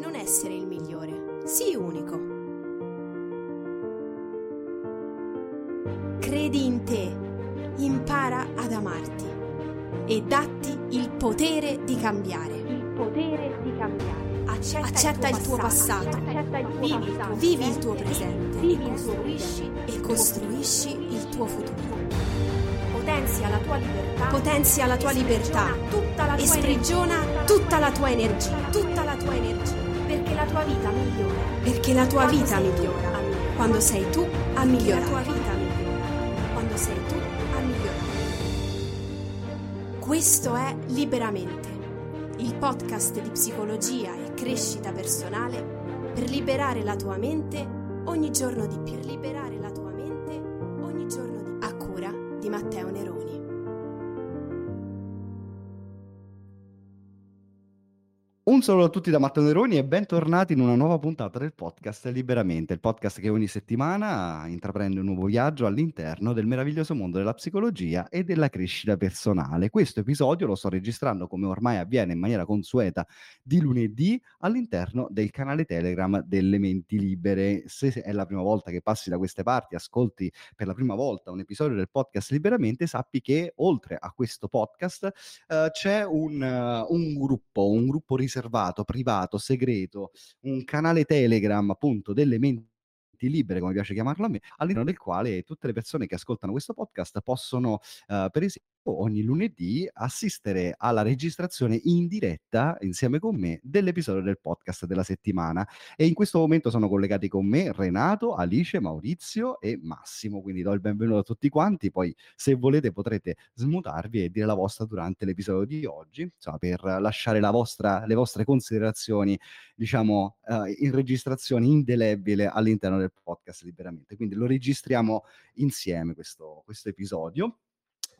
non essere il migliore, sii unico. Credi in te, impara ad amarti e datti il potere di cambiare. Il potere di cambiare. Accetta, Accetta il tuo passato, vivi, il tuo presente Vivi e il tuo costruisci, e costruisci il tuo futuro. Potenzia la tua libertà. Potenzia la tua e libertà sprigiona tutta la e tua sprigiona energia. tutta la tua energia, tutta la tua energia, Perché la tua vita migliora. perché la tua Quando vita sei tu migliora migliorare. quando sei tu a Perché la migliorare. tua vita migliora. quando sei tu a migliorare. Questo è Liberamente, il podcast di psicologia e crescita personale per liberare la tua mente ogni giorno di più. Per liberare Un saluto a tutti da Matteo Neroni e bentornati in una nuova puntata del podcast Liberamente, il podcast che ogni settimana intraprende un nuovo viaggio all'interno del meraviglioso mondo della psicologia e della crescita personale. Questo episodio lo sto registrando come ormai avviene in maniera consueta di lunedì all'interno del canale Telegram delle Menti Libere. Se è la prima volta che passi da queste parti, ascolti per la prima volta un episodio del podcast Liberamente, sappi che oltre a questo podcast eh, c'è un, eh, un gruppo, un gruppo riservato, privato, segreto, un canale Telegram appunto delle menti libere, come piace chiamarlo a me, all'interno del quale tutte le persone che ascoltano questo podcast possono, eh, per esempio, ogni lunedì assistere alla registrazione in diretta insieme con me dell'episodio del podcast della settimana. E in questo momento sono collegati con me Renato, Alice, Maurizio e Massimo. Quindi do il benvenuto a tutti quanti. Poi, se volete, potrete smutarvi e dire la vostra durante l'episodio di oggi, insomma, per lasciare la vostra, le vostre considerazioni, diciamo, eh, in registrazione indelebile all'interno del podcast liberamente. Quindi lo registriamo insieme questo, questo episodio.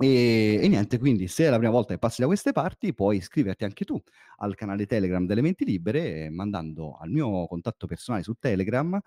E, e niente, quindi se è la prima volta che passi da queste parti, puoi iscriverti anche tu al canale Telegram delle Menti Libere mandando al mio contatto personale su Telegram, eh,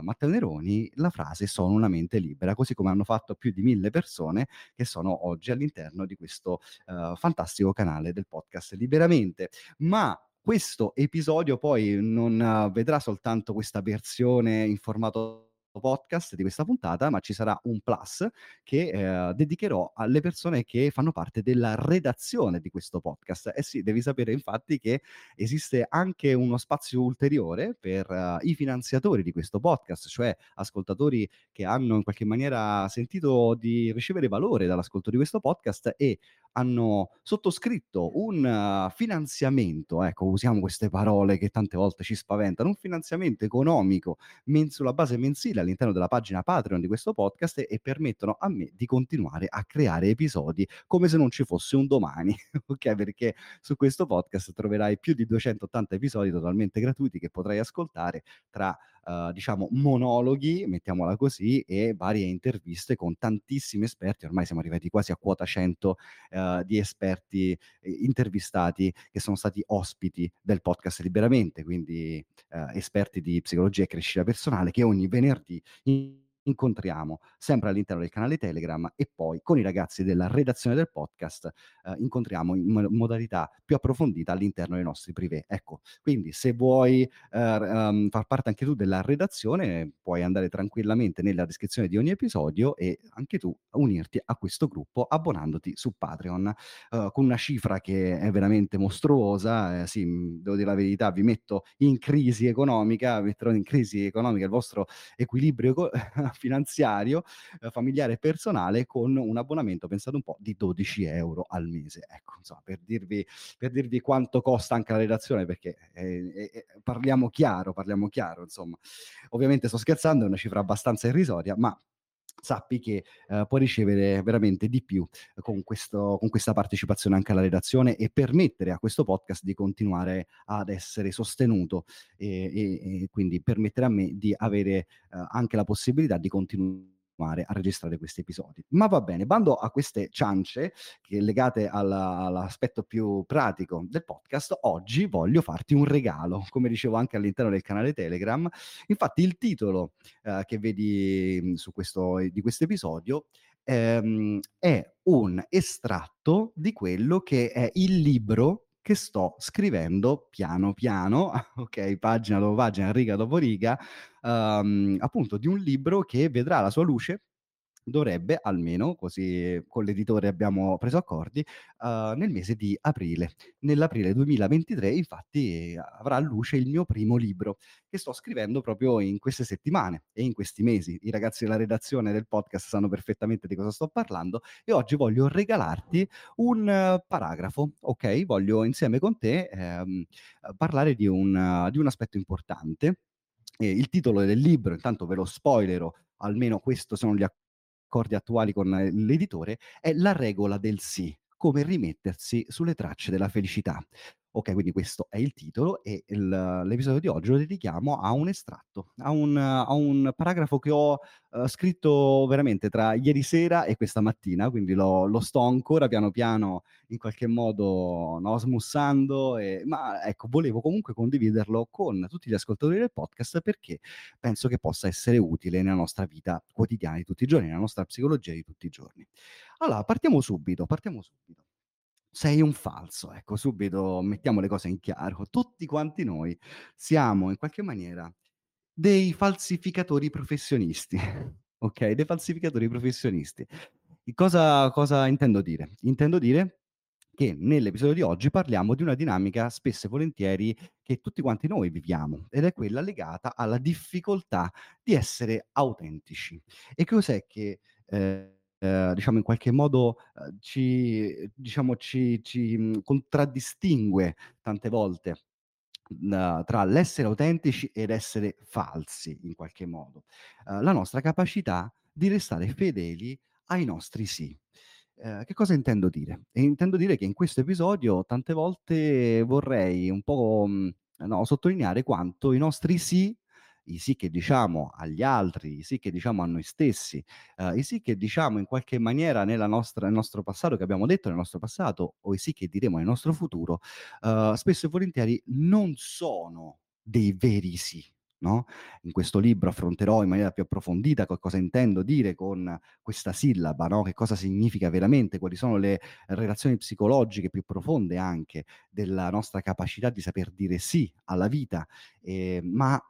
Matteo Neroni, la frase sono una mente libera, così come hanno fatto più di mille persone che sono oggi all'interno di questo eh, fantastico canale del podcast Liberamente. Ma questo episodio poi non vedrà soltanto questa versione in formato podcast di questa puntata, ma ci sarà un plus che eh, dedicherò alle persone che fanno parte della redazione di questo podcast. Eh sì, devi sapere infatti che esiste anche uno spazio ulteriore per eh, i finanziatori di questo podcast, cioè ascoltatori che hanno in qualche maniera sentito di ricevere valore dall'ascolto di questo podcast e hanno sottoscritto un finanziamento, ecco, usiamo queste parole che tante volte ci spaventano, un finanziamento economico men- sulla base mensile all'interno della pagina Patreon di questo podcast e, e permettono a me di continuare a creare episodi come se non ci fosse un domani, ok? Perché su questo podcast troverai più di 280 episodi totalmente gratuiti che potrai ascoltare tra Uh, diciamo monologhi, mettiamola così, e varie interviste con tantissimi esperti. Ormai siamo arrivati quasi a quota 100 uh, di esperti eh, intervistati che sono stati ospiti del podcast Liberamente, quindi uh, esperti di psicologia e crescita personale che ogni venerdì in- incontriamo sempre all'interno del canale Telegram e poi con i ragazzi della redazione del podcast eh, incontriamo in mo- modalità più approfondita all'interno dei nostri privé. Ecco, quindi se vuoi eh, um, far parte anche tu della redazione, puoi andare tranquillamente nella descrizione di ogni episodio e anche tu unirti a questo gruppo abbonandoti su Patreon eh, con una cifra che è veramente mostruosa. Eh, sì, mh, devo dire la verità, vi metto in crisi economica, metterò in crisi economica il vostro equilibrio finanziario, eh, familiare e personale con un abbonamento, pensate un po', di 12 euro al mese. Ecco, insomma, per dirvi, per dirvi quanto costa anche la redazione, perché eh, eh, parliamo chiaro, parliamo chiaro, insomma. Ovviamente sto scherzando, è una cifra abbastanza irrisoria, ma sappi che eh, puoi ricevere veramente di più con, questo, con questa partecipazione anche alla redazione e permettere a questo podcast di continuare ad essere sostenuto e, e, e quindi permettere a me di avere eh, anche la possibilità di continuare a registrare questi episodi. Ma va bene, bando a queste ciance che legate alla, all'aspetto più pratico del podcast, oggi voglio farti un regalo, come dicevo anche all'interno del canale Telegram. Infatti il titolo eh, che vedi mh, su questo, di questo episodio ehm, è un estratto di quello che è il libro che sto scrivendo piano piano, ok, pagina dopo pagina, riga dopo riga, um, appunto di un libro che vedrà la sua luce dovrebbe almeno, così con l'editore abbiamo preso accordi, uh, nel mese di aprile. Nell'aprile 2023 infatti avrà luce il mio primo libro che sto scrivendo proprio in queste settimane e in questi mesi. I ragazzi della redazione del podcast sanno perfettamente di cosa sto parlando e oggi voglio regalarti un paragrafo, ok? Voglio insieme con te ehm, parlare di un, di un aspetto importante. Eh, il titolo del libro, intanto ve lo spoilerò, almeno questo sono gli accordi accordi attuali con l'editore, è la regola del sì, come rimettersi sulle tracce della felicità. Ok, quindi questo è il titolo e il, l'episodio di oggi lo dedichiamo a un estratto, a un, a un paragrafo che ho uh, scritto veramente tra ieri sera e questa mattina, quindi lo, lo sto ancora piano piano in qualche modo no, smussando, e, ma ecco, volevo comunque condividerlo con tutti gli ascoltatori del podcast perché penso che possa essere utile nella nostra vita quotidiana di tutti i giorni, nella nostra psicologia di tutti i giorni. Allora, partiamo subito, partiamo subito sei un falso, ecco, subito mettiamo le cose in chiaro. Tutti quanti noi siamo in qualche maniera dei falsificatori professionisti, ok? Dei falsificatori professionisti. Cosa, cosa intendo dire? Intendo dire che nell'episodio di oggi parliamo di una dinamica spesso e volentieri che tutti quanti noi viviamo ed è quella legata alla difficoltà di essere autentici. E cos'è che eh, ehm, diciamo in qualche modo, uhm, ci diciamo ci ci, mhmm, contraddistingue tante volte, mhmm, tra l'essere autentici ed essere falsi in qualche modo. Uhm, la nostra capacità di restare fedeli ai nostri sì. Ehm, che cosa intendo dire? E intendo dire che in questo episodio tante volte vorrei un po', mhmm, no, sottolineare quanto i nostri sì i sì che diciamo agli altri, i sì che diciamo a noi stessi, uh, i sì che diciamo in qualche maniera nostra, nel nostro passato, che abbiamo detto nel nostro passato, o i sì che diremo nel nostro futuro, uh, spesso e volentieri non sono dei veri sì. No? In questo libro affronterò in maniera più approfondita cosa intendo dire con questa sillaba, no? che cosa significa veramente, quali sono le relazioni psicologiche più profonde anche della nostra capacità di saper dire sì alla vita, eh, ma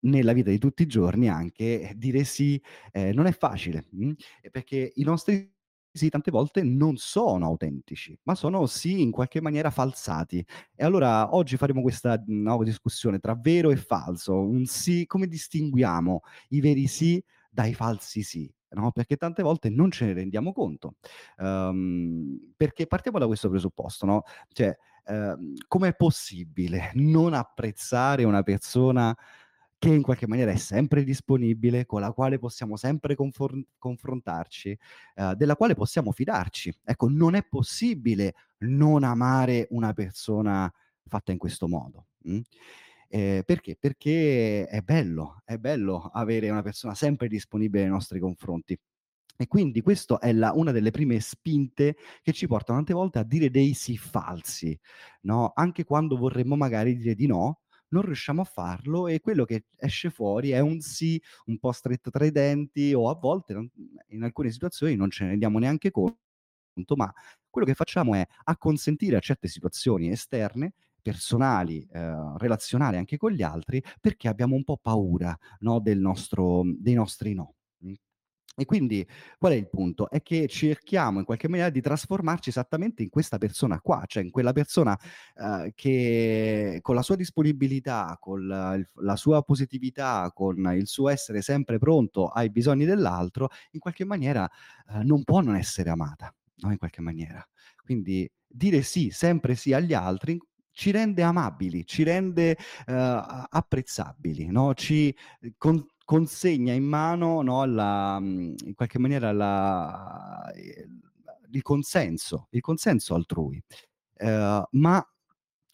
nella vita di tutti i giorni anche dire sì, ehm, non è facile, mh, perché i nostri sì tante volte non sono autentici, ma sono sì in qualche maniera falsati. E allora oggi faremo questa nuova discussione tra vero e falso, un sì come distinguiamo i veri sì dai falsi sì? No, perché tante volte non ce ne rendiamo conto. Um, perché partiamo da questo presupposto, no, cioè, ehm, com'è possibile non apprezzare una persona che in qualche maniera è sempre disponibile, con la quale possiamo sempre confor- confrontarci, eh, della quale possiamo fidarci. Ecco, non è possibile non amare una persona fatta in questo modo. Mh? Eh, perché? Perché è bello, è bello avere una persona sempre disponibile nei nostri confronti. E quindi questa è la, una delle prime spinte che ci portano tante volte a dire dei sì falsi, no? Anche quando vorremmo magari dire di no, non riusciamo a farlo e quello che esce fuori è un sì un po' stretto tra i denti o a volte in alcune situazioni non ce ne rendiamo neanche conto, ma quello che facciamo è acconsentire a certe situazioni esterne, personali, ehm, relazionali anche con gli altri, perché abbiamo un po' paura, no, nostro dei nostri no. E quindi qual è il punto? È che cerchiamo in qualche maniera di trasformarci esattamente in questa persona qua, cioè in quella persona uh, che con la sua disponibilità, con la, la, sua positività, con il suo essere sempre pronto ai bisogni dell'altro, in qualche maniera uh, non può non essere amata, no? In qualche maniera. Quindi dire sì, sempre sì agli altri, ci rende amabili, ci rende uh, apprezzabili, no? ci con, consegna in mano no, la, mhmm, in qualche maniera la, il consenso, il consenso altrui. Eh, ma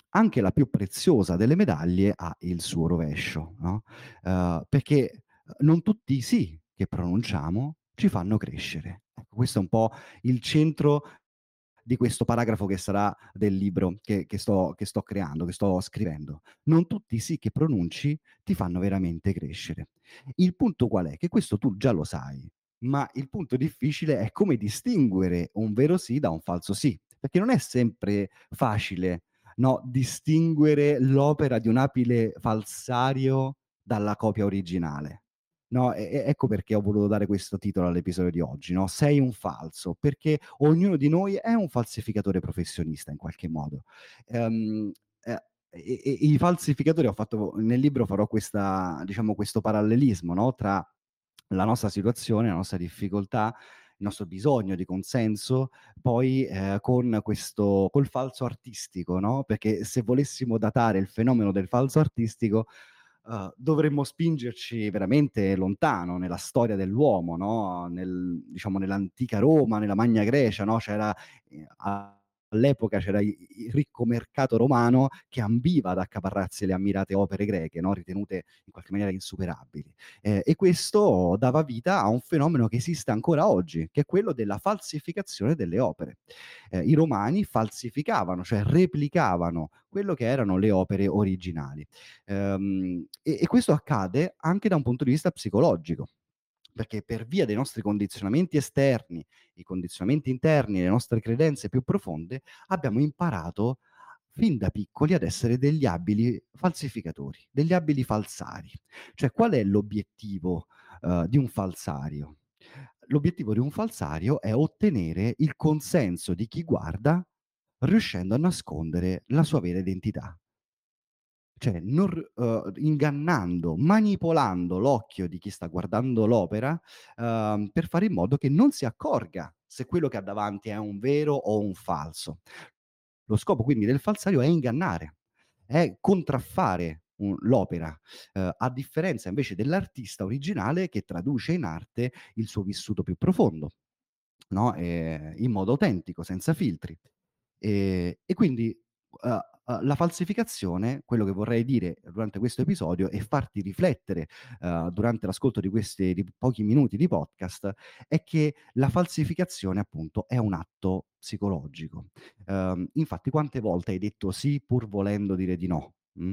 anche la più preziosa delle medaglie ha il suo rovescio, no? eh, perché non tutti i sì che pronunciamo ci fanno crescere. Ecco, questo è un po' il centro di questo paragrafo che sarà del libro che, che, sto, che sto creando, che sto scrivendo. Non tutti i sì che pronunci ti fanno veramente crescere. Il punto qual è? Che questo tu già lo sai, ma il punto difficile è come distinguere un vero sì da un falso sì, perché non è sempre facile no, distinguere l'opera di un abile falsario dalla copia originale. No, e ecco perché ho voluto dare questo titolo all'episodio di oggi, no, "Sei un falso", perché ognuno di noi è un falsificatore professionista in qualche modo. Ehm, e e e i falsificatori ho fatto nel libro farò questa diciamo questo parallelismo, no, tra la nostra situazione, la nostra difficoltà, il nostro bisogno di consenso, poi, ehm, con questo col falso artistico, no, perché se volessimo datare il fenomeno del falso artistico, uhm, dovremmo spingerci veramente lontano nella storia dell'uomo, no, nel diciamo nell'antica Roma, nella Magna Grecia, no, c'era, ehm, all'epoca c'era il ricco mercato romano che ambiva ad accaparrarsi le ammirate opere greche, no, ritenute in qualche maniera insuperabili. Ehm, e questo dava vita a un fenomeno che esiste ancora oggi, che è quello della falsificazione delle opere. Ehm, I romani falsificavano, cioè replicavano quello che erano le opere originali. Ehm, e e questo accade anche da un punto di vista psicologico perché per via dei nostri condizionamenti esterni, i condizionamenti interni, le nostre credenze più profonde, abbiamo imparato fin da piccoli ad essere degli abili falsificatori, degli abili falsari. Cioè qual è l'obiettivo, uhm, di un falsario? L'obiettivo di un falsario è ottenere il consenso di chi guarda, riuscendo a nascondere la sua vera identità. Cioè non r uhm, ingannando, manipolando l'occhio di chi sta guardando l'opera, uhm, per fare in modo che non si accorga se quello che ha davanti è un vero o un falso. Lo scopo quindi del falsario è ingannare, è contraffare un l'opera, uhm, a differenza invece dell'artista originale che traduce in arte il suo vissuto più profondo, no, ehm, in modo autentico, senza filtri. Ehm, e quindi, uhm, la falsificazione, quello che vorrei dire durante questo episodio e farti riflettere, uhm, durante l'ascolto di questi di pochi minuti di podcast, è che la falsificazione appunto è un atto psicologico. Uhm, infatti quante volte hai detto sì pur volendo dire di no, mh?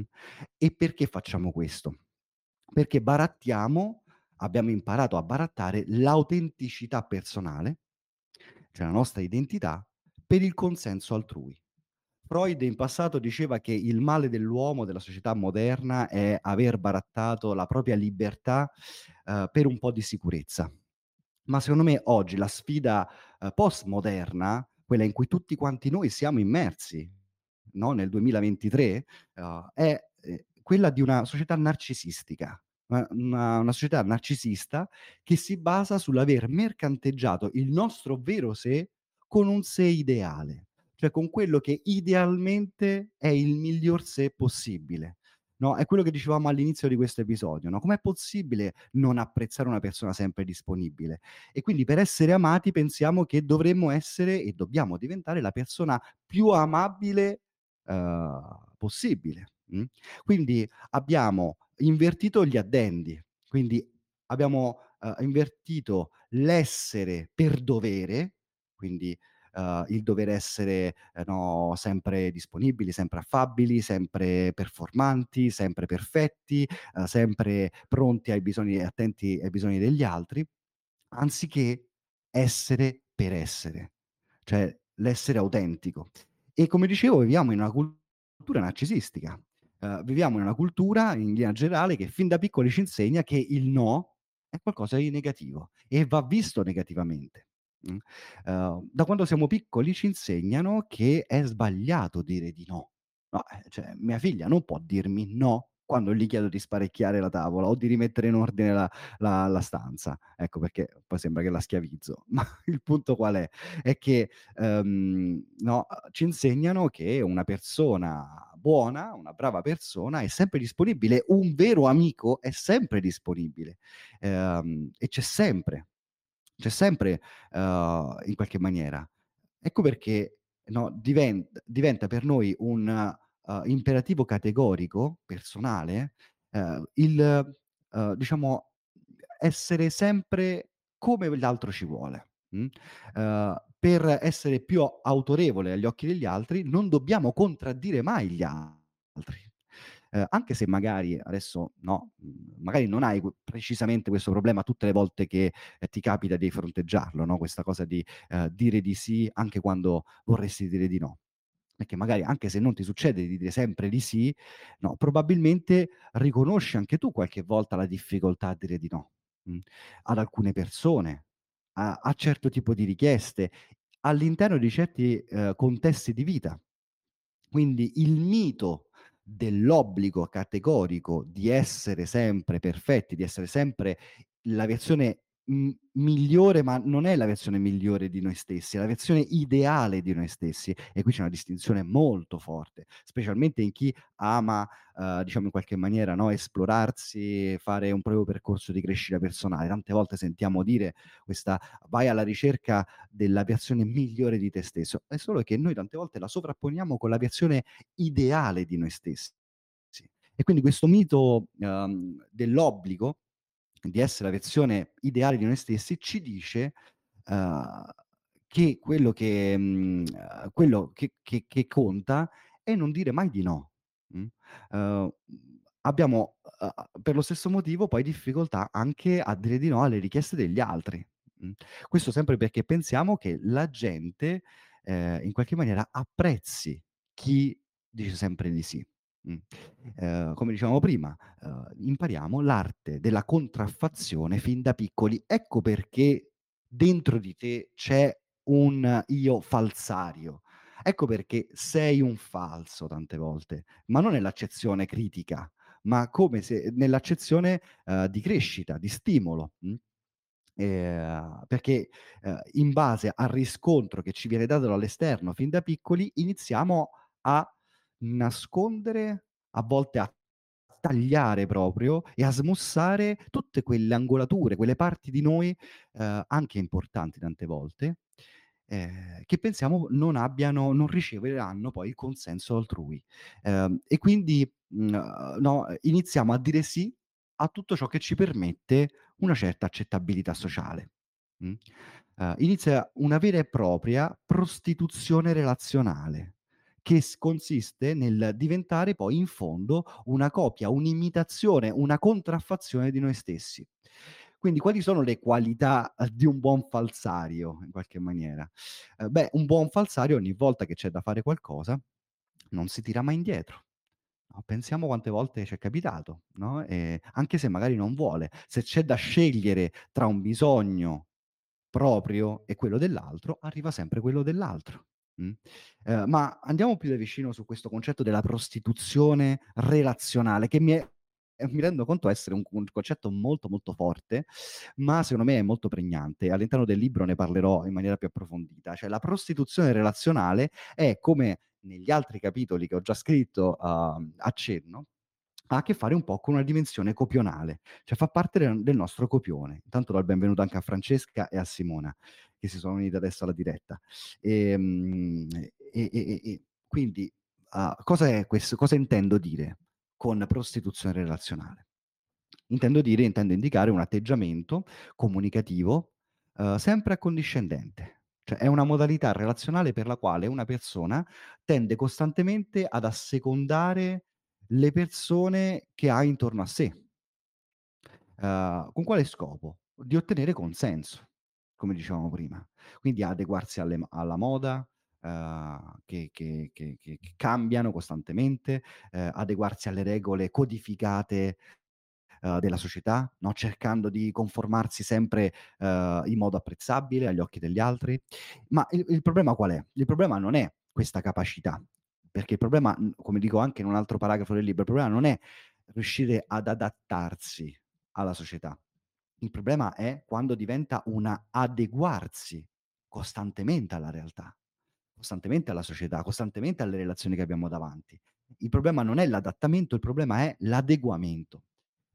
E perché facciamo questo? Perché barattiamo abbiamo imparato a barattare l'autenticità personale, cioè la nostra identità, per il consenso altrui. Freud in passato diceva che il male dell'uomo, della società moderna, è aver barattato la propria libertà, uhm, per un po' di sicurezza. Ma secondo me oggi la sfida, uhm, postmoderna, quella in cui tutti quanti noi siamo immersi, no, nel 2023, uhm, è, ehm, quella di una società narcisistica, una una società narcisista che si basa sull'aver mercanteggiato il nostro vero sé con un sé ideale, cioè con quello che idealmente è il miglior sé possibile. No, è quello che dicevamo all'inizio di questo episodio, no, com'è possibile non apprezzare una persona sempre disponibile? E quindi per essere amati pensiamo che dovremmo essere e dobbiamo diventare la persona più amabile, uhm, possibile, mh? Quindi abbiamo invertito gli addendi, quindi abbiamo, uhm, invertito l'essere per dovere, quindi, uhm, il dover essere, ehm, no, sempre disponibili, sempre affabili, sempre performanti, sempre perfetti, uhm, sempre pronti ai bisogni e attenti ai bisogni degli altri, anziché essere per essere, cioè l'essere autentico. E come dicevo viviamo in una cultura narcisistica. Uhm, viviamo in una cultura, in linea generale, che fin da piccoli ci insegna che il no è qualcosa di negativo e va visto negativamente, Uhm, da quando siamo piccoli ci insegnano che è sbagliato dire di no. No, eh, cioè mia figlia non può dirmi no quando gli chiedo di sparecchiare la tavola o di rimettere in ordine la la la stanza. Ecco perché poi sembra che la schiavizzo. Ma il punto qual è? È che, uhm, no, uhm, ci insegnano che una persona buona, una brava persona è sempre disponibile, un vero amico è sempre disponibile, ehm, e c'è sempre, c'è sempre, uhm, in qualche maniera. Ecco perché, no, divent diventa per noi un, uhm, imperativo categorico, personale, ehm, il, uhm, diciamo essere sempre come l'altro ci vuole. Uhm, per essere più autorevole agli occhi degli altri non dobbiamo contraddire mai gli altri. Uhm, anche se magari adesso, no, mhmm, magari non hai precisamente questo problema tutte le volte che, ehm, ti capita di fronteggiarlo, no, questa cosa di, ehm, dire di sì anche quando vorresti dire di no. perché magari anche se non ti succede di dire sempre di sì, no, probabilmente riconosci anche tu qualche volta la difficoltà a dire di no, mh, ad alcune persone, a a certo tipo di richieste, all'interno di certi, ehm, contesti di vita. Quindi il mito dell'obbligo categorico di essere sempre perfetti, di essere sempre la versione m migliore, ma non è la versione migliore di noi stessi, è la versione ideale di noi stessi. E qui c'è una distinzione molto forte, specialmente in chi ama, uhm, diciamo in qualche maniera, no, esplorarsi, fare un proprio percorso di crescita personale. Tante volte sentiamo dire questa: "Vai alla ricerca della versione migliore di te stesso". È solo che noi tante volte la sovrapponiamo con la versione ideale di noi stessi. E quindi questo mito, uhm, dell'obbligo di essere la versione ideale di noi stessi ci dice, uhm, che quello che mhmm, uhm, quello che che che conta è non dire mai di no, mh. Uhm, abbiamo, uhm, per lo stesso motivo poi difficoltà anche a dire di no alle richieste degli altri, mh. Questo sempre perché pensiamo che la gente, ehm, in qualche maniera apprezzi chi dice sempre di sì. Mh. Ehm, come dicevamo prima, uhm, impariamo l'arte della contraffazione fin da piccoli. Ecco perché dentro di te c'è un io falsario. Ecco perché sei un falso tante volte, ma non nell'accezione critica, ma come se nell'accezione, uhm, di crescita, di stimolo, mh. Ehm, perché, uhm, in base al riscontro che ci viene dato dall'esterno fin da piccoli, iniziamo a nascondere, a volte a tagliare proprio e a smussare tutte quelle angolature, quelle parti di noi, uhm, anche importanti tante volte, ehm, che pensiamo non abbiano non riceveranno poi il consenso altrui. Ehm, e quindi, mhmm, no, iniziamo a dire sì a tutto ciò che ci permette una certa accettabilità sociale, mh. Uhm, inizia una vera e propria prostituzione relazionale, che consiste nel diventare poi in fondo una copia, un'imitazione, una contraffazione di noi stessi. Quindi quali sono le qualità, uhm, di un buon falsario in qualche maniera? Uhm, beh, un buon falsario ogni volta che c'è da fare qualcosa non si tira mai indietro. Pensiamo quante volte ci è capitato, no, ehm, anche se magari non vuole, se c'è da scegliere tra un bisogno proprio e quello dell'altro, arriva sempre quello dell'altro, mh. Ehm, ma andiamo più da vicino su questo concetto della prostituzione relazionale che mi è ehm, mi rendo conto essere un un concetto molto, molto forte, ma secondo me è molto pregnante. All'interno del libro ne parlerò in maniera più approfondita. Cioè la prostituzione relazionale è come negli altri capitoli che ho già scritto, uhm, accenno, ha a che fare un po' con una dimensione copionale, cioè fa parte del nostro copione. Intanto do il benvenuto anche a Francesca e a Simona, che si sono unite adesso alla diretta. Ehm, e e e e quindi, uhm, cosa questo cosa intendo dire con prostituzione relazionale? Intendo dire intendo indicare un atteggiamento comunicativo, uhm, sempre accondiscendente. Cioè è una modalità relazionale per la quale una persona tende costantemente ad assecondare le persone che ha intorno a sé. Uhm, con quale scopo? Di ottenere consenso, come dicevamo prima. Quindi adeguarsi alle alla moda, uhm, che che che che cambiano costantemente, ehm, adeguarsi alle regole codificate, uhm, della società, no, cercando di conformarsi sempre, uhm, in modo apprezzabile agli occhi degli altri. Ma il il problema qual è? Il problema non è questa capacità, perché il problema, come dico anche in un altro paragrafo del libro, il problema non è riuscire ad adattarsi alla società. Il problema è quando diventa un adeguarsi costantemente alla realtà, costantemente alla società, costantemente alle relazioni che abbiamo davanti. Il problema non è l'adattamento, il problema è l'adeguamento,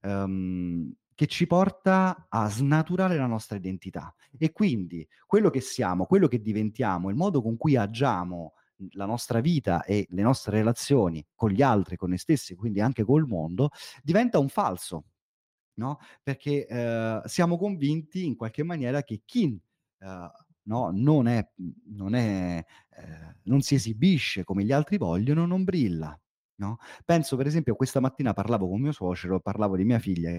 uhm, che ci porta a snaturare la nostra identità. E quindi quello che siamo, quello che diventiamo, il modo con cui agiamo, la nostra vita e le nostre relazioni con gli altri, con noi stessi, quindi anche col mondo, diventa un falso, no, perché, uhm, siamo convinti in qualche maniera che chi, uhm, no, non è non è ehm, non si esibisce come gli altri vogliono, non brilla, no. Penso per esempio questa mattina parlavo con mio suocero, parlavo di mia figlia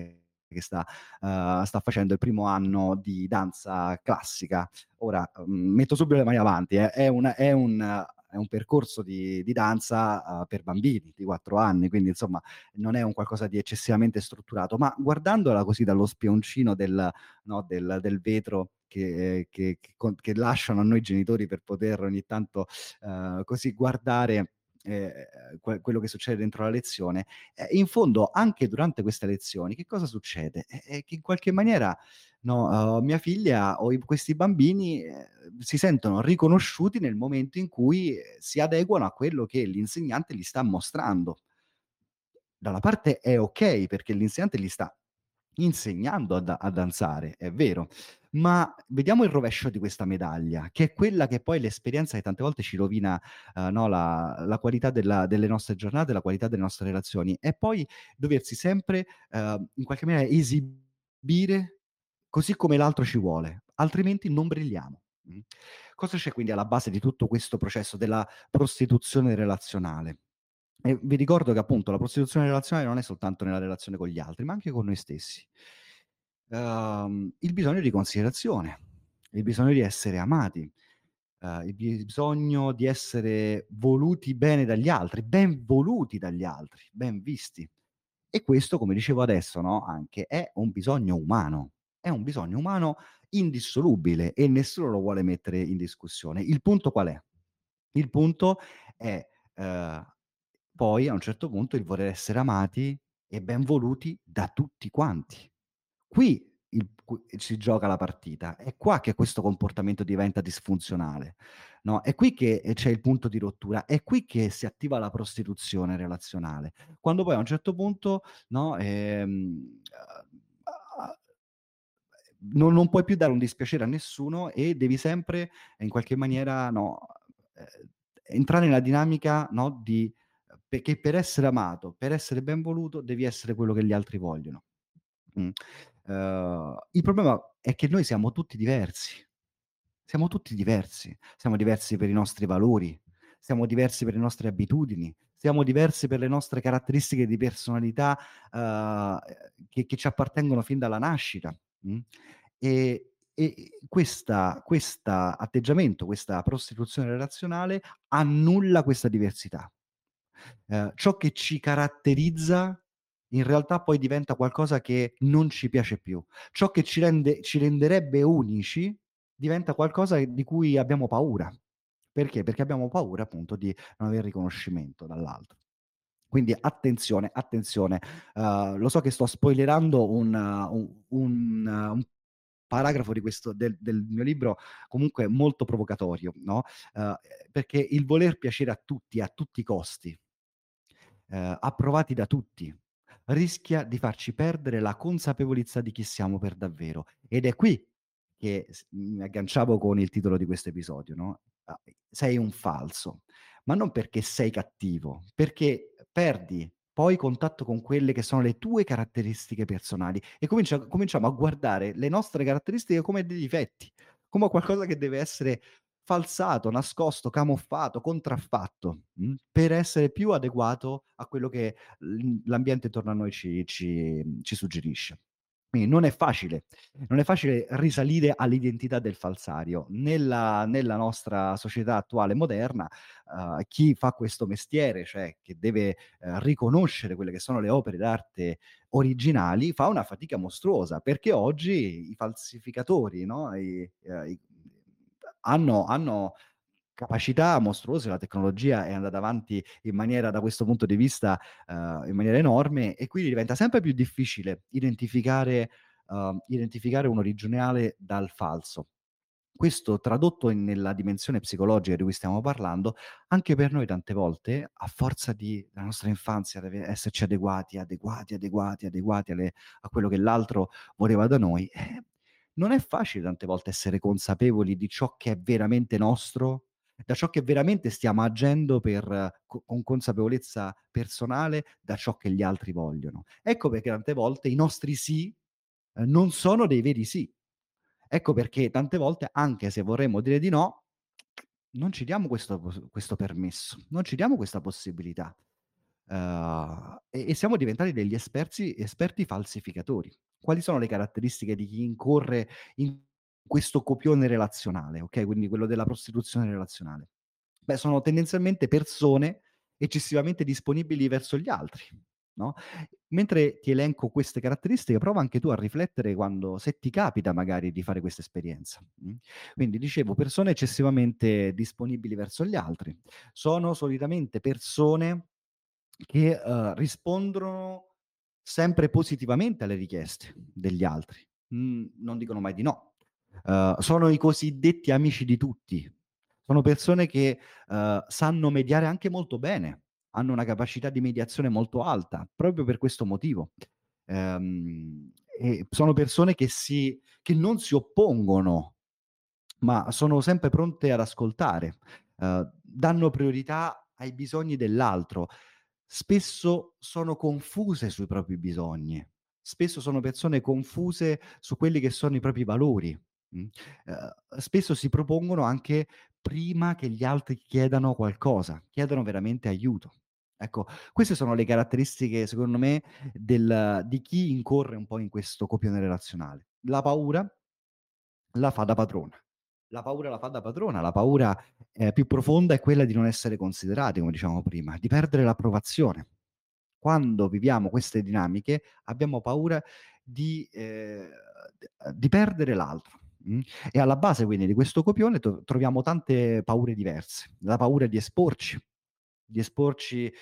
che sta uhm, sta facendo il primo anno di danza classica. Ora, uhm, metto subito le mani avanti, eh, è un è un è un percorso di di danza, uhm, per bambini di 4 anni, quindi insomma non è un qualcosa di eccessivamente strutturato, ma guardandola così dallo spioncino del no, del del vetro che che che che lasciano a noi genitori per poter ogni tanto, uhm, così guardare, ehm, que quello che succede dentro la lezione, eh, in fondo anche durante queste lezioni che cosa succede? Eh, eh, che in qualche maniera, no, uhm, mia figlia o i questi bambini, si sentono riconosciuti nel momento in cui, si adeguano a quello che l'insegnante gli sta mostrando. Da una parte è okay, perché l'insegnante gli sta insegnando a da a danzare, è vero, ma vediamo il rovescio di questa medaglia, che è quella che poi l'esperienza che tante volte ci rovina, uhm, no, la la qualità della delle nostre giornate, la qualità delle nostre relazioni, e poi doversi sempre, uhm, in qualche maniera esibire così come l'altro ci vuole, altrimenti non brilliamo, mh. Cosa c'è quindi alla base di tutto questo processo della prostituzione relazionale? E vi ricordo che appunto la prostituzione relazionale non è soltanto nella relazione con gli altri, ma anche con noi stessi. Uhm, il bisogno di considerazione, il bisogno di essere amati, uhm, il bisogno di essere voluti bene dagli altri, ben voluti dagli altri, ben visti. E questo, come dicevo adesso, no, anche è un bisogno umano, è un bisogno umano indissolubile e nessuno lo vuole mettere in discussione. Il punto qual è? Il punto è, uhm, poi a un certo punto il voler essere amati e ben voluti da tutti quanti. Qui il si gioca la partita, è qua che questo comportamento diventa disfunzionale, no, è qui che, ehm, c'è il punto di rottura, è qui che si attiva la prostituzione relazionale. Quando poi a un certo punto, no, ehm, non non puoi più dare un dispiacere a nessuno e devi sempre in qualche maniera, no, ehm, entrare nella dinamica, di perché per essere amato, per essere ben voluto, devi essere quello che gli altri vogliono. Mh. Uhm, il problema è che noi siamo tutti diversi. Siamo tutti diversi. Siamo diversi per i nostri valori, siamo diversi per le nostre abitudini, siamo diversi per le nostre caratteristiche di personalità, uhm, che che ci appartengono fin dalla nascita, mh. E e questa atteggiamento, questa prostituzione relazionale annulla questa diversità. Ehm, ciò che ci caratterizza in realtà poi diventa qualcosa che non ci piace più. Ciò che ci rende ci renderebbe unici diventa qualcosa di cui abbiamo paura. Perché? Perché abbiamo paura appunto di non aver riconoscimento dall'altro. Quindi attenzione, attenzione. Uhm, lo so che sto spoilerando un un un un paragrafo questo del del mio libro comunque molto provocatorio, no, uhm, perché il voler piacere a tutti, a tutti i costi ehm, approvati da tutti, rischia di farci perdere la consapevolezza di chi siamo per davvero. Ed è qui che mi agganciavo con il titolo di questo episodio, no, a sei un falso, ma non perché sei cattivo, perché perdi poi contatto con quelle che sono le tue caratteristiche personali e comincia cominciamo a guardare le nostre caratteristiche come dei difetti, come qualcosa che deve essere falsato, nascosto, camuffato, contraffatto, mh, per essere più adeguato a quello che l'ambiente intorno a noi ci ci ci suggerisce. Quindi non è facile, non è facile risalire all'identità del falsario. Nella nella nostra società attuale moderna, uhm, chi fa questo mestiere, cioè che deve, ehm, riconoscere quelle che sono le opere d'arte originali, fa una fatica mostruosa, perché oggi i falsificatori, no, i ehm, i hanno hanno capacità mostruose, la tecnologia è andata avanti in maniera da questo punto di vista, uhm, in maniera enorme e quindi diventa sempre più difficile identificare uhm, identificare un originale dal falso. Questo tradotto in nella dimensione psicologica di cui stiamo parlando, anche per noi tante volte, a forza di la nostra infanzia deve esserci adeguati, adeguati, adeguati, adeguati alle a quello che l'altro voleva da noi, eh, non è facile tante volte essere consapevoli di ciò che è veramente nostro, da ciò che veramente stiamo agendo per co con consapevolezza personale, da ciò che gli altri vogliono. Ecco perché tante volte i nostri sì, ehm, non sono dei veri sì. Ecco perché tante volte, anche se vorremmo dire di no, non ci diamo questo questo permesso, non ci diamo questa possibilità. Uhm, e e siamo diventati degli esperti esperti falsificatori. Quali sono le caratteristiche di chi incorre in questo copione relazionale, okay, quindi quello della prostituzione relazionale? Beh, sono tendenzialmente persone eccessivamente disponibili verso gli altri, no, mentre ti elenco queste caratteristiche, prova anche tu a riflettere quando se ti capita magari di fare questa esperienza. Quindi dicevo, persone eccessivamente disponibili verso gli altri. Sono solitamente persone che, uhm, rispondono sempre positivamente alle richieste degli altri, mhmm, non dicono mai di no. Uhm, sono i cosiddetti amici di tutti. Sono persone che, uhm, sanno mediare anche molto bene, hanno una capacità di mediazione molto alta, proprio per questo motivo. E sono persone che si che non si oppongono, ma sono sempre pronte ad ascoltare, uhm, danno priorità ai bisogni dell'altro. Spesso sono confuse sui propri bisogni, spesso sono persone confuse su quelli che sono i propri valori, mh. Uhm, spesso si propongono anche prima che gli altri chiedano qualcosa, chiedono veramente aiuto. Ecco, queste sono le caratteristiche secondo me del di chi incorre un po' in questo copione relazionale. La paura la fa da padrona. La paura la fa da padrona, la paura, ehm, più profonda è quella di non essere considerati, come dicevamo prima, di perdere l'approvazione. Quando viviamo queste dinamiche abbiamo paura di d di perdere l'altro, mh, e alla base quindi di questo copione to troviamo tante paure diverse. La paura di esporci, di esporci,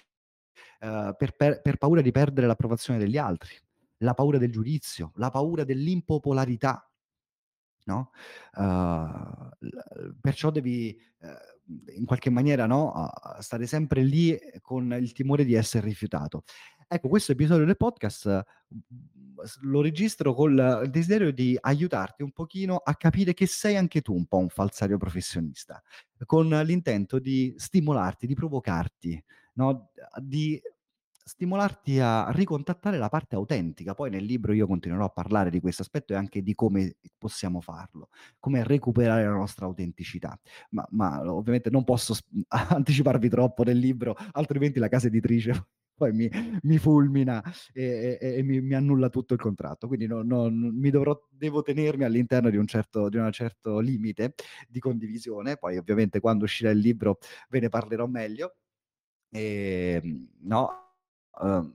uhm, per per per paura di perdere l'approvazione degli altri, la paura del giudizio, la paura dell'impopolarità. No, uhm, l perciò devi, uhm, in qualche maniera, no, a stare sempre lì, ehm, con il timore di esser rifiutato. Ecco, questo episodio del podcast, mhmm, s lo registro col desiderio di aiutarti un pochino a capire che sei anche tu un po' un falsario professionista, con l'intento di stimolarti, di provocarti, no, di stimolarti a ricontattare la parte autentica. Poi nel libro io continuerò a parlare di questo aspetto e anche di come possiamo farlo, come recuperare la nostra autenticità. Ma ma ovviamente non posso s anticiparvi troppo del libro, altrimenti la casa editrice poi mi mi fulmina e e e mi mi annulla tutto il contratto. Quindi no non mi dovrò devo tenermi all'interno di un certo di una certo limite di condivisione. Poi ovviamente quando uscirà il libro ve ne parlerò meglio. Ehm, no, uhm,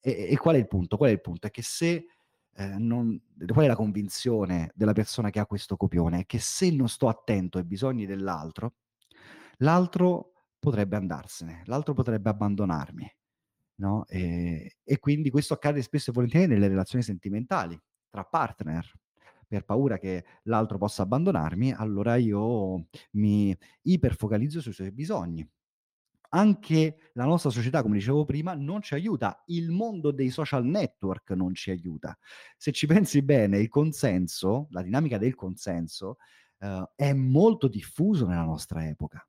e e qual è il punto? Qual è il punto? È che se, ehm, non qual è la convinzione della persona che ha questo copione? È che se non sto attento ai bisogni dell'altro, l'altro potrebbe andarsene, l'altro potrebbe abbandonarmi, no, ehm, e quindi questo accade spesso e volentieri nelle relazioni sentimentali tra partner. Per paura che l'altro possa abbandonarmi, allora io mi iperfocalizzo sui suoi bisogni. Anche la nostra società, come dicevo prima, non ci aiuta. Il mondo dei social network non ci aiuta. Se ci pensi bene, il consenso, la dinamica del consenso, uhm, è molto diffuso nella nostra epoca.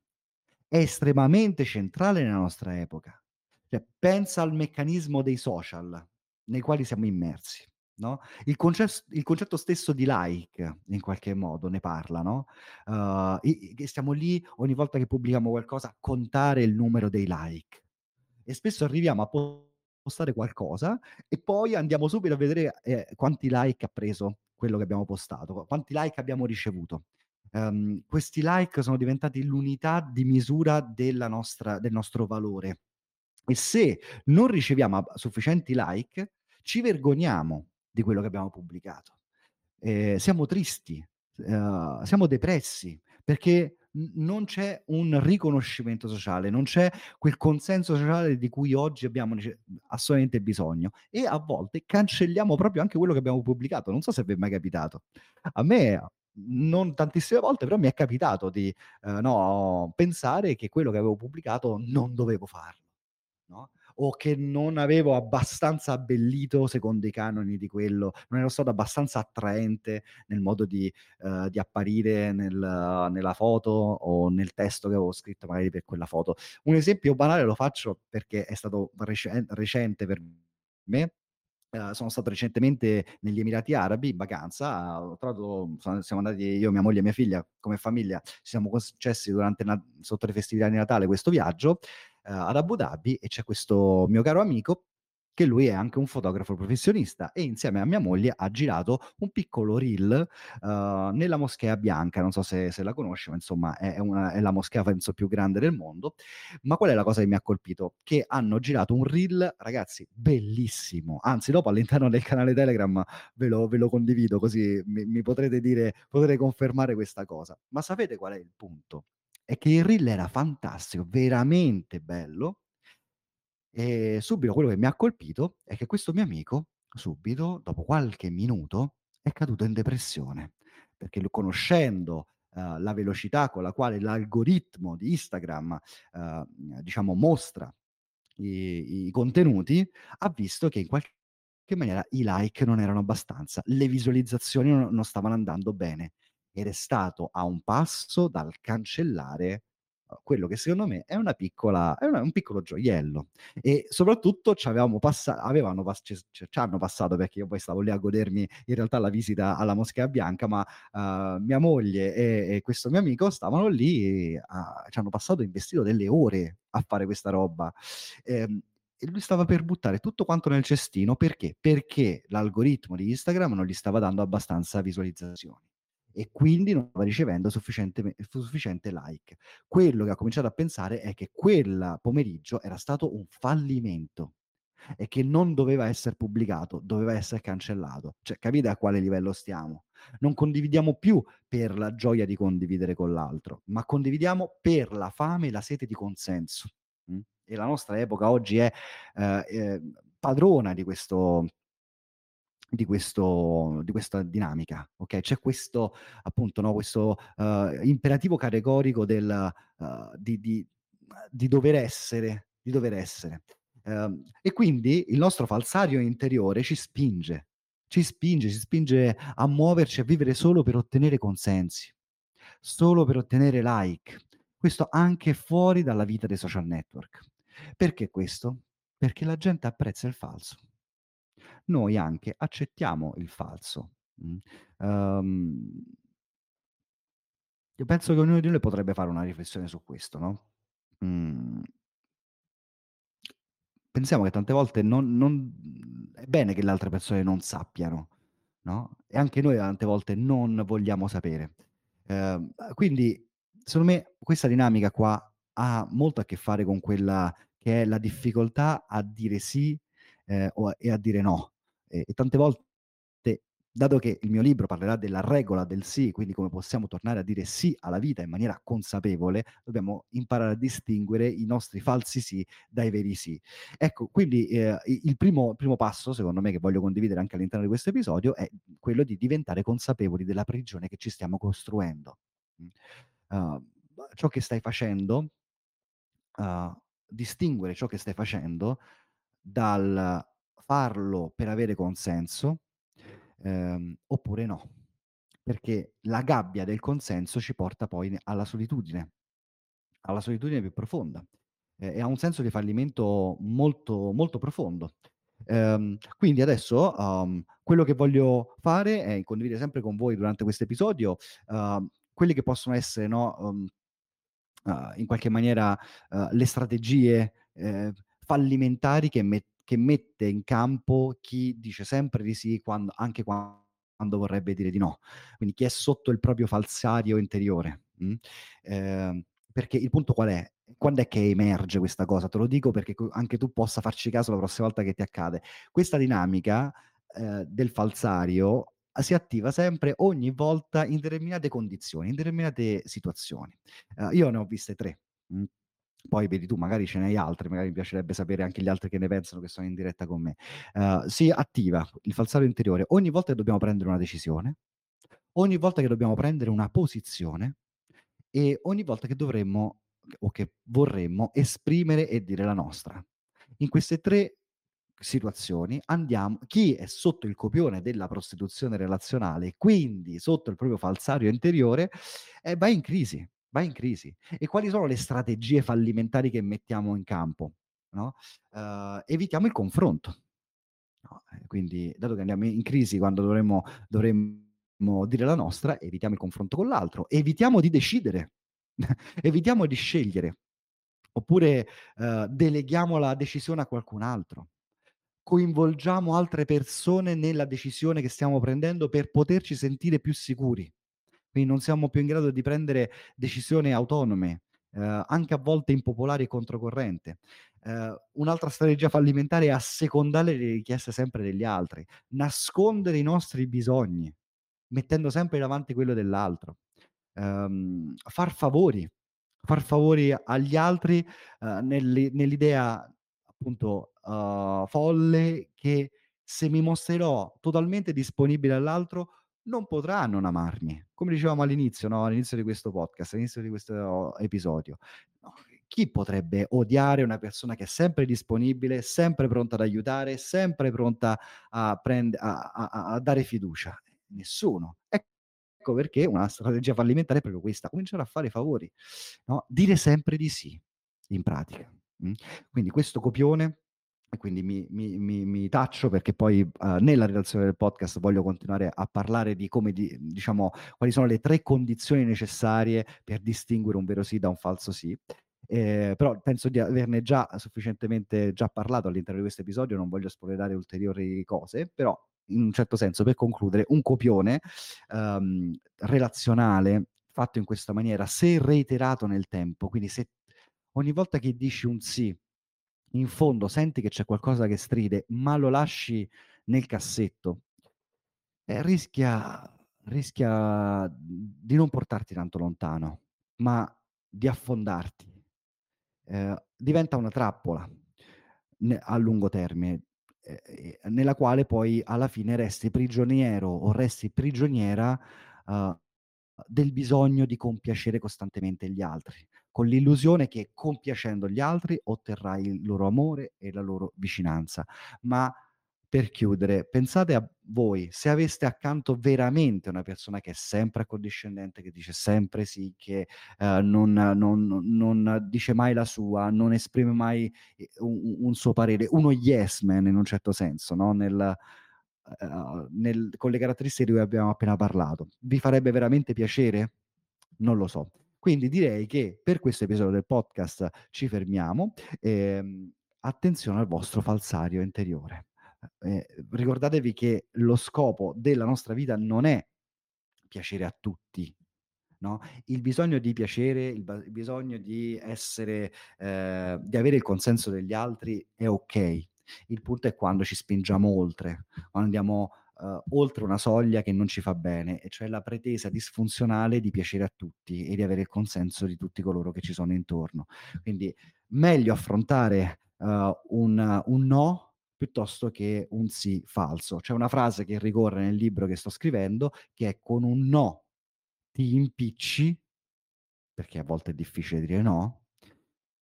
È estremamente centrale nella nostra epoca. Cioè, pensa al meccanismo dei social nei quali siamo immersi, no, il conces il concetto stesso di like in qualche modo ne parla, no, che stiamo lì ogni volta che pubblichiamo qualcosa a contare il numero dei like. E spesso arriviamo a postare qualcosa e poi andiamo subito a vedere, ehm, quanti like ha preso quello che abbiamo postato, quanti like abbiamo ricevuto. Ehm, questi like sono diventati l'unità di misura nostra del nostro valore. E se non riceviamo sufficienti like ci vergogniamo di quello che abbiamo pubblicato. Ehm, siamo tristi, uhm, siamo depressi perché non c'è un riconoscimento sociale, non c'è quel consenso sociale di cui oggi abbiamo assolutamente bisogno e a volte cancelliamo proprio anche quello che abbiamo pubblicato. Non so se vi è mai capitato. A me non tantissime volte, però mi è capitato di, uhm, no, pensare che quello che avevo pubblicato non dovevo farlo, no, o che non avevo abbastanza abbellito secondo i canoni di quello non ero stato abbastanza attraente nel modo di uhm, di apparire nel nella foto o nel testo che avevo scritto magari per quella foto. Un esempio banale lo faccio perché è stato recen recente per me. Uhm, sono stato recentemente negli Emirati Arabi in vacanza, ho trovato so siamo andati io, mia moglie e mia figlia come famiglia, ci siamo concessi durante Na sotto le festività di Natale questo viaggio, ad Abu Dhabi e c'è questo mio caro amico che lui è anche un fotografo professionista e insieme a mia moglie ha girato un piccolo reel uh, nella Moschea Bianca, non so se, se la conosci, ma insomma è, una, è, la moschea penso più grande del mondo. Ma qual è la cosa che mi ha colpito? Che hanno girato un reel, ragazzi, bellissimo. Anzi, dopo all'interno del canale Telegram ve lo, ve lo condivido così mi, mi potrete dire, potrete confermare questa cosa. Ma sapete qual è il punto? È che il reel era fantastico, veramente bello e subito quello che mi ha colpito è che questo mio amico, subito, dopo qualche minuto, è caduto in depressione, perché conoscendo uh, la velocità con la quale l'algoritmo di Instagram, uh, diciamo, mostra i, i, contenuti, ha visto che in qualche maniera i like non erano abbastanza, le visualizzazioni non, non stavano andando bene ed è stato a un passo dal cancellare quello che secondo me è piccola è una, un piccolo gioiello. E soprattutto ci avevamo passato avevano pass- ci, ci, hanno passato perché io poi stavo lì a godermi in realtà la visita alla Moschea Bianca ma uh, mia moglie e, e, questo mio amico stavano lì e, uh, ci hanno passato investito delle ore a fare questa roba. Ehm, e lui stava per buttare tutto quanto nel cestino perché? Perché l'algoritmo di Instagram non gli stava dando abbastanza visualizzazioni e quindi non stava ricevendo sufficiente, sufficiente like. Quello che ha cominciato a pensare è che quel pomeriggio era stato un fallimento e che non doveva essere pubblicato, doveva essere cancellato. Cioè, capite a quale livello stiamo? Non condividiamo più per la gioia di condividere con l'altro, ma condividiamo per la fame e la sete di consenso. Mm? E la nostra epoca oggi è eh, eh, padrona di questo, di, questo, di questa dinamica, ok? C'è questo, appunto, no, questo uh, imperativo categorico del, uh, di, di, di, dover essere, di dover essere. Uh, e quindi il nostro falsario interiore ci spinge, ci spinge, ci spinge a muoverci, a vivere solo per ottenere consensi, solo per ottenere like. Questo anche fuori dalla vita dei social network. Perché questo? Perché la gente apprezza il falso noi anche accettiamo il falso. Mm. Um, io penso che ognuno di noi potrebbe fare una riflessione su questo, no? Mm. Pensiamo che tante volte non, non, è bene che le altre persone non sappiano, no? E anche noi tante volte non vogliamo sapere. Eh, quindi, secondo me, questa dinamica qua ha molto a che fare con quella che è la difficoltà a dire sì eh, o, e a dire no. E, e tante volte, dato che il mio libro parlerà della regola del sì, quindi come possiamo tornare a dire sì alla vita in maniera consapevole, dobbiamo imparare a distinguere i nostri falsi sì dai veri sì. Ecco, quindi eh, il primo, primo passo, secondo me, che voglio condividere anche all'interno di questo episodio, è quello di diventare consapevoli della prigione che ci stiamo costruendo. Uh, ciò che stai facendo, uh, distinguere ciò che stai facendo dal farlo per avere consenso, ehm, oppure no. Perché la gabbia del consenso ci porta poi alla solitudine, alla solitudine più profonda eh, e a un senso di fallimento molto, molto profondo. Ehm, quindi adesso um, quello che voglio fare è condividere sempre con voi durante questo episodio uh, quelli che possono essere no, um, uh, in qualche maniera uh, le strategie eh, fallimentari che, met- che mette in campo chi dice sempre di sì quando, anche quando vorrebbe dire di no. Quindi chi è sotto il proprio falsario interiore. Mm? Eh, perché il punto qual è? Quando è che emerge questa cosa? Te lo dico perché anche tu possa farci caso la prossima volta che ti accade. Questa dinamica eh, del falsario si attiva sempre ogni volta in determinate condizioni, in determinate situazioni. Uh, io ne ho viste tre. Poi vedi tu, magari ce n'hai altri, magari mi piacerebbe sapere anche gli altri che ne pensano che sono in diretta con me. Uh, si attiva il falsario interiore ogni volta che dobbiamo prendere una decisione, ogni volta che dobbiamo prendere una posizione e ogni volta che dovremmo o che vorremmo esprimere e dire la nostra. In queste tre situazioni andiamo chi è sotto il copione della prostituzione relazionale, quindi sotto il proprio falsario interiore, eh, va in crisi va in crisi. E quali sono le strategie fallimentari che mettiamo in campo? No? Uh, evitiamo il confronto. No? Quindi, dato che andiamo in crisi quando dovremmo, dovremmo dire la nostra, evitiamo il confronto con l'altro, evitiamo di decidere, evitiamo di scegliere, oppure uh, deleghiamo la decisione a qualcun altro. coinvolgiamo altre persone nella decisione che stiamo prendendo per poterci sentire più sicuri. Quindi non siamo più in grado di prendere decisioni autonome, eh, anche a volte impopolari e controcorrente. Eh, un'altra strategia fallimentare è assecondare le richieste sempre degli altri, nascondere i nostri bisogni, mettendo sempre davanti quello dell'altro, um, far favori, far favori agli altri uh, nel, nell'idea appunto uh, folle che se mi mostrerò totalmente disponibile all'altro non potrà non amarmi. Come dicevamo all'inizio, no? all'inizio di questo podcast, all'inizio di questo episodio. No, chi potrebbe odiare una persona che è sempre disponibile, sempre pronta ad aiutare, sempre pronta a, prend- a, a, a dare fiducia? Nessuno. Ecco perché una strategia fallimentare è proprio questa, cominciare a fare favori, no? dire sempre di sì, in pratica. Mm? Quindi questo copione quindi mi, mi, mi, mi, taccio perché poi uh, nella redazione del podcast voglio continuare a parlare di come, di, diciamo, quali sono le tre condizioni necessarie per distinguere un vero sì da un falso sì. Eh, però penso di averne già sufficientemente già parlato all'interno di questo episodio, non voglio spoilerare ulteriori cose, però in un certo senso per concludere un copione um, relazionale fatto in questa maniera, se reiterato nel tempo, quindi se ogni volta che dici un sì in fondo senti che c'è qualcosa che stride, ma lo lasci nel cassetto, eh, rischia, rischia di non portarti tanto lontano, ma di affondarti. Eh, diventa una trappola ne, a lungo termine, eh, nella quale poi alla fine resti prigioniero o resti prigioniera uh, del bisogno di compiacere costantemente gli altri con l'illusione che compiacendo gli altri otterrai il loro amore e la loro vicinanza. Ma per chiudere, pensate a voi, se aveste accanto veramente una persona che è sempre accondiscendente, che dice sempre sì, che uh, non, non, non, dice mai la sua, non esprime mai eh, un, un, suo parere, uno yes man in un certo senso, no? Nel, uh, nel, con le caratteristiche di cui abbiamo appena parlato. Vi farebbe veramente piacere? Non lo so. Quindi direi che per questo episodio del podcast ci fermiamo. Ehm, attenzione al vostro falsario interiore. Eh, ricordatevi che lo scopo della nostra vita non è piacere a tutti. No? Il bisogno di piacere, il, ba- il bisogno di essere, eh, di avere il consenso degli altri è ok. Il punto è quando ci spingiamo oltre, quando andiamo uh, oltre una soglia che non ci fa bene, e cioè la pretesa disfunzionale di piacere a tutti e di avere il consenso di tutti coloro che ci sono intorno. Quindi meglio affrontare uh, un, un no piuttosto che un sì falso. C'è una frase che ricorre nel libro che sto scrivendo che è con un no ti impicci, perché a volte è difficile dire no,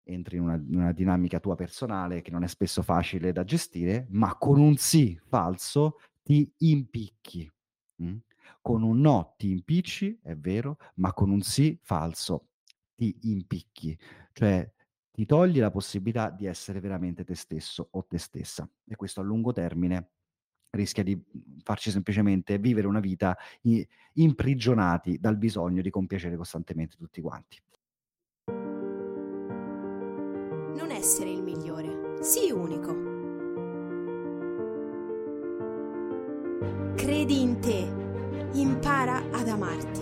entri in una, in una, dinamica tua personale che non è spesso facile da gestire, ma con un sì falso ti impicchi. Mm? Con un no ti impicci, è vero, ma con un sì falso ti impicchi. Cioè ti togli la possibilità di essere veramente te stesso o te stessa. E questo a lungo termine rischia di farci semplicemente vivere una vita imprigionati dal bisogno di compiacere costantemente tutti quanti. Non essere il migliore, sii unico. Credi in te, impara ad amarti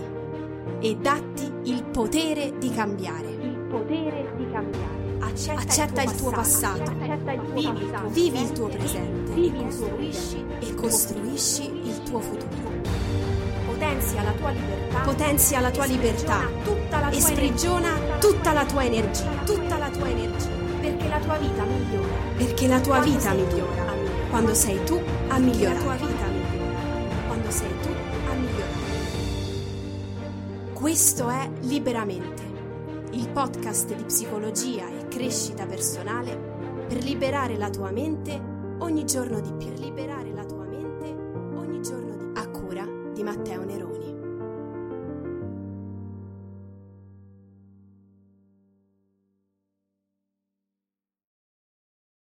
e datti il potere di cambiare. Il potere di cambiare. Accetta, Accetta il, tuo passato, passato. Il tuo vivi, il tuo presente e, costruisci, il tuo futuro. Potenzia la tua libertà, Potenzia la tua libertà tutta la tua e sprigiona energia, tutta la tua energia, tutta la tua energia, perché la tua vita migliora. Perché la tua quando vita migliora. Quando sei tu a migliorare. Questo è Liberamente, il podcast di psicologia e crescita personale per liberare la tua mente ogni giorno di più. Per liberare la tua mente ogni giorno di più. A cura di Matteo Neroni.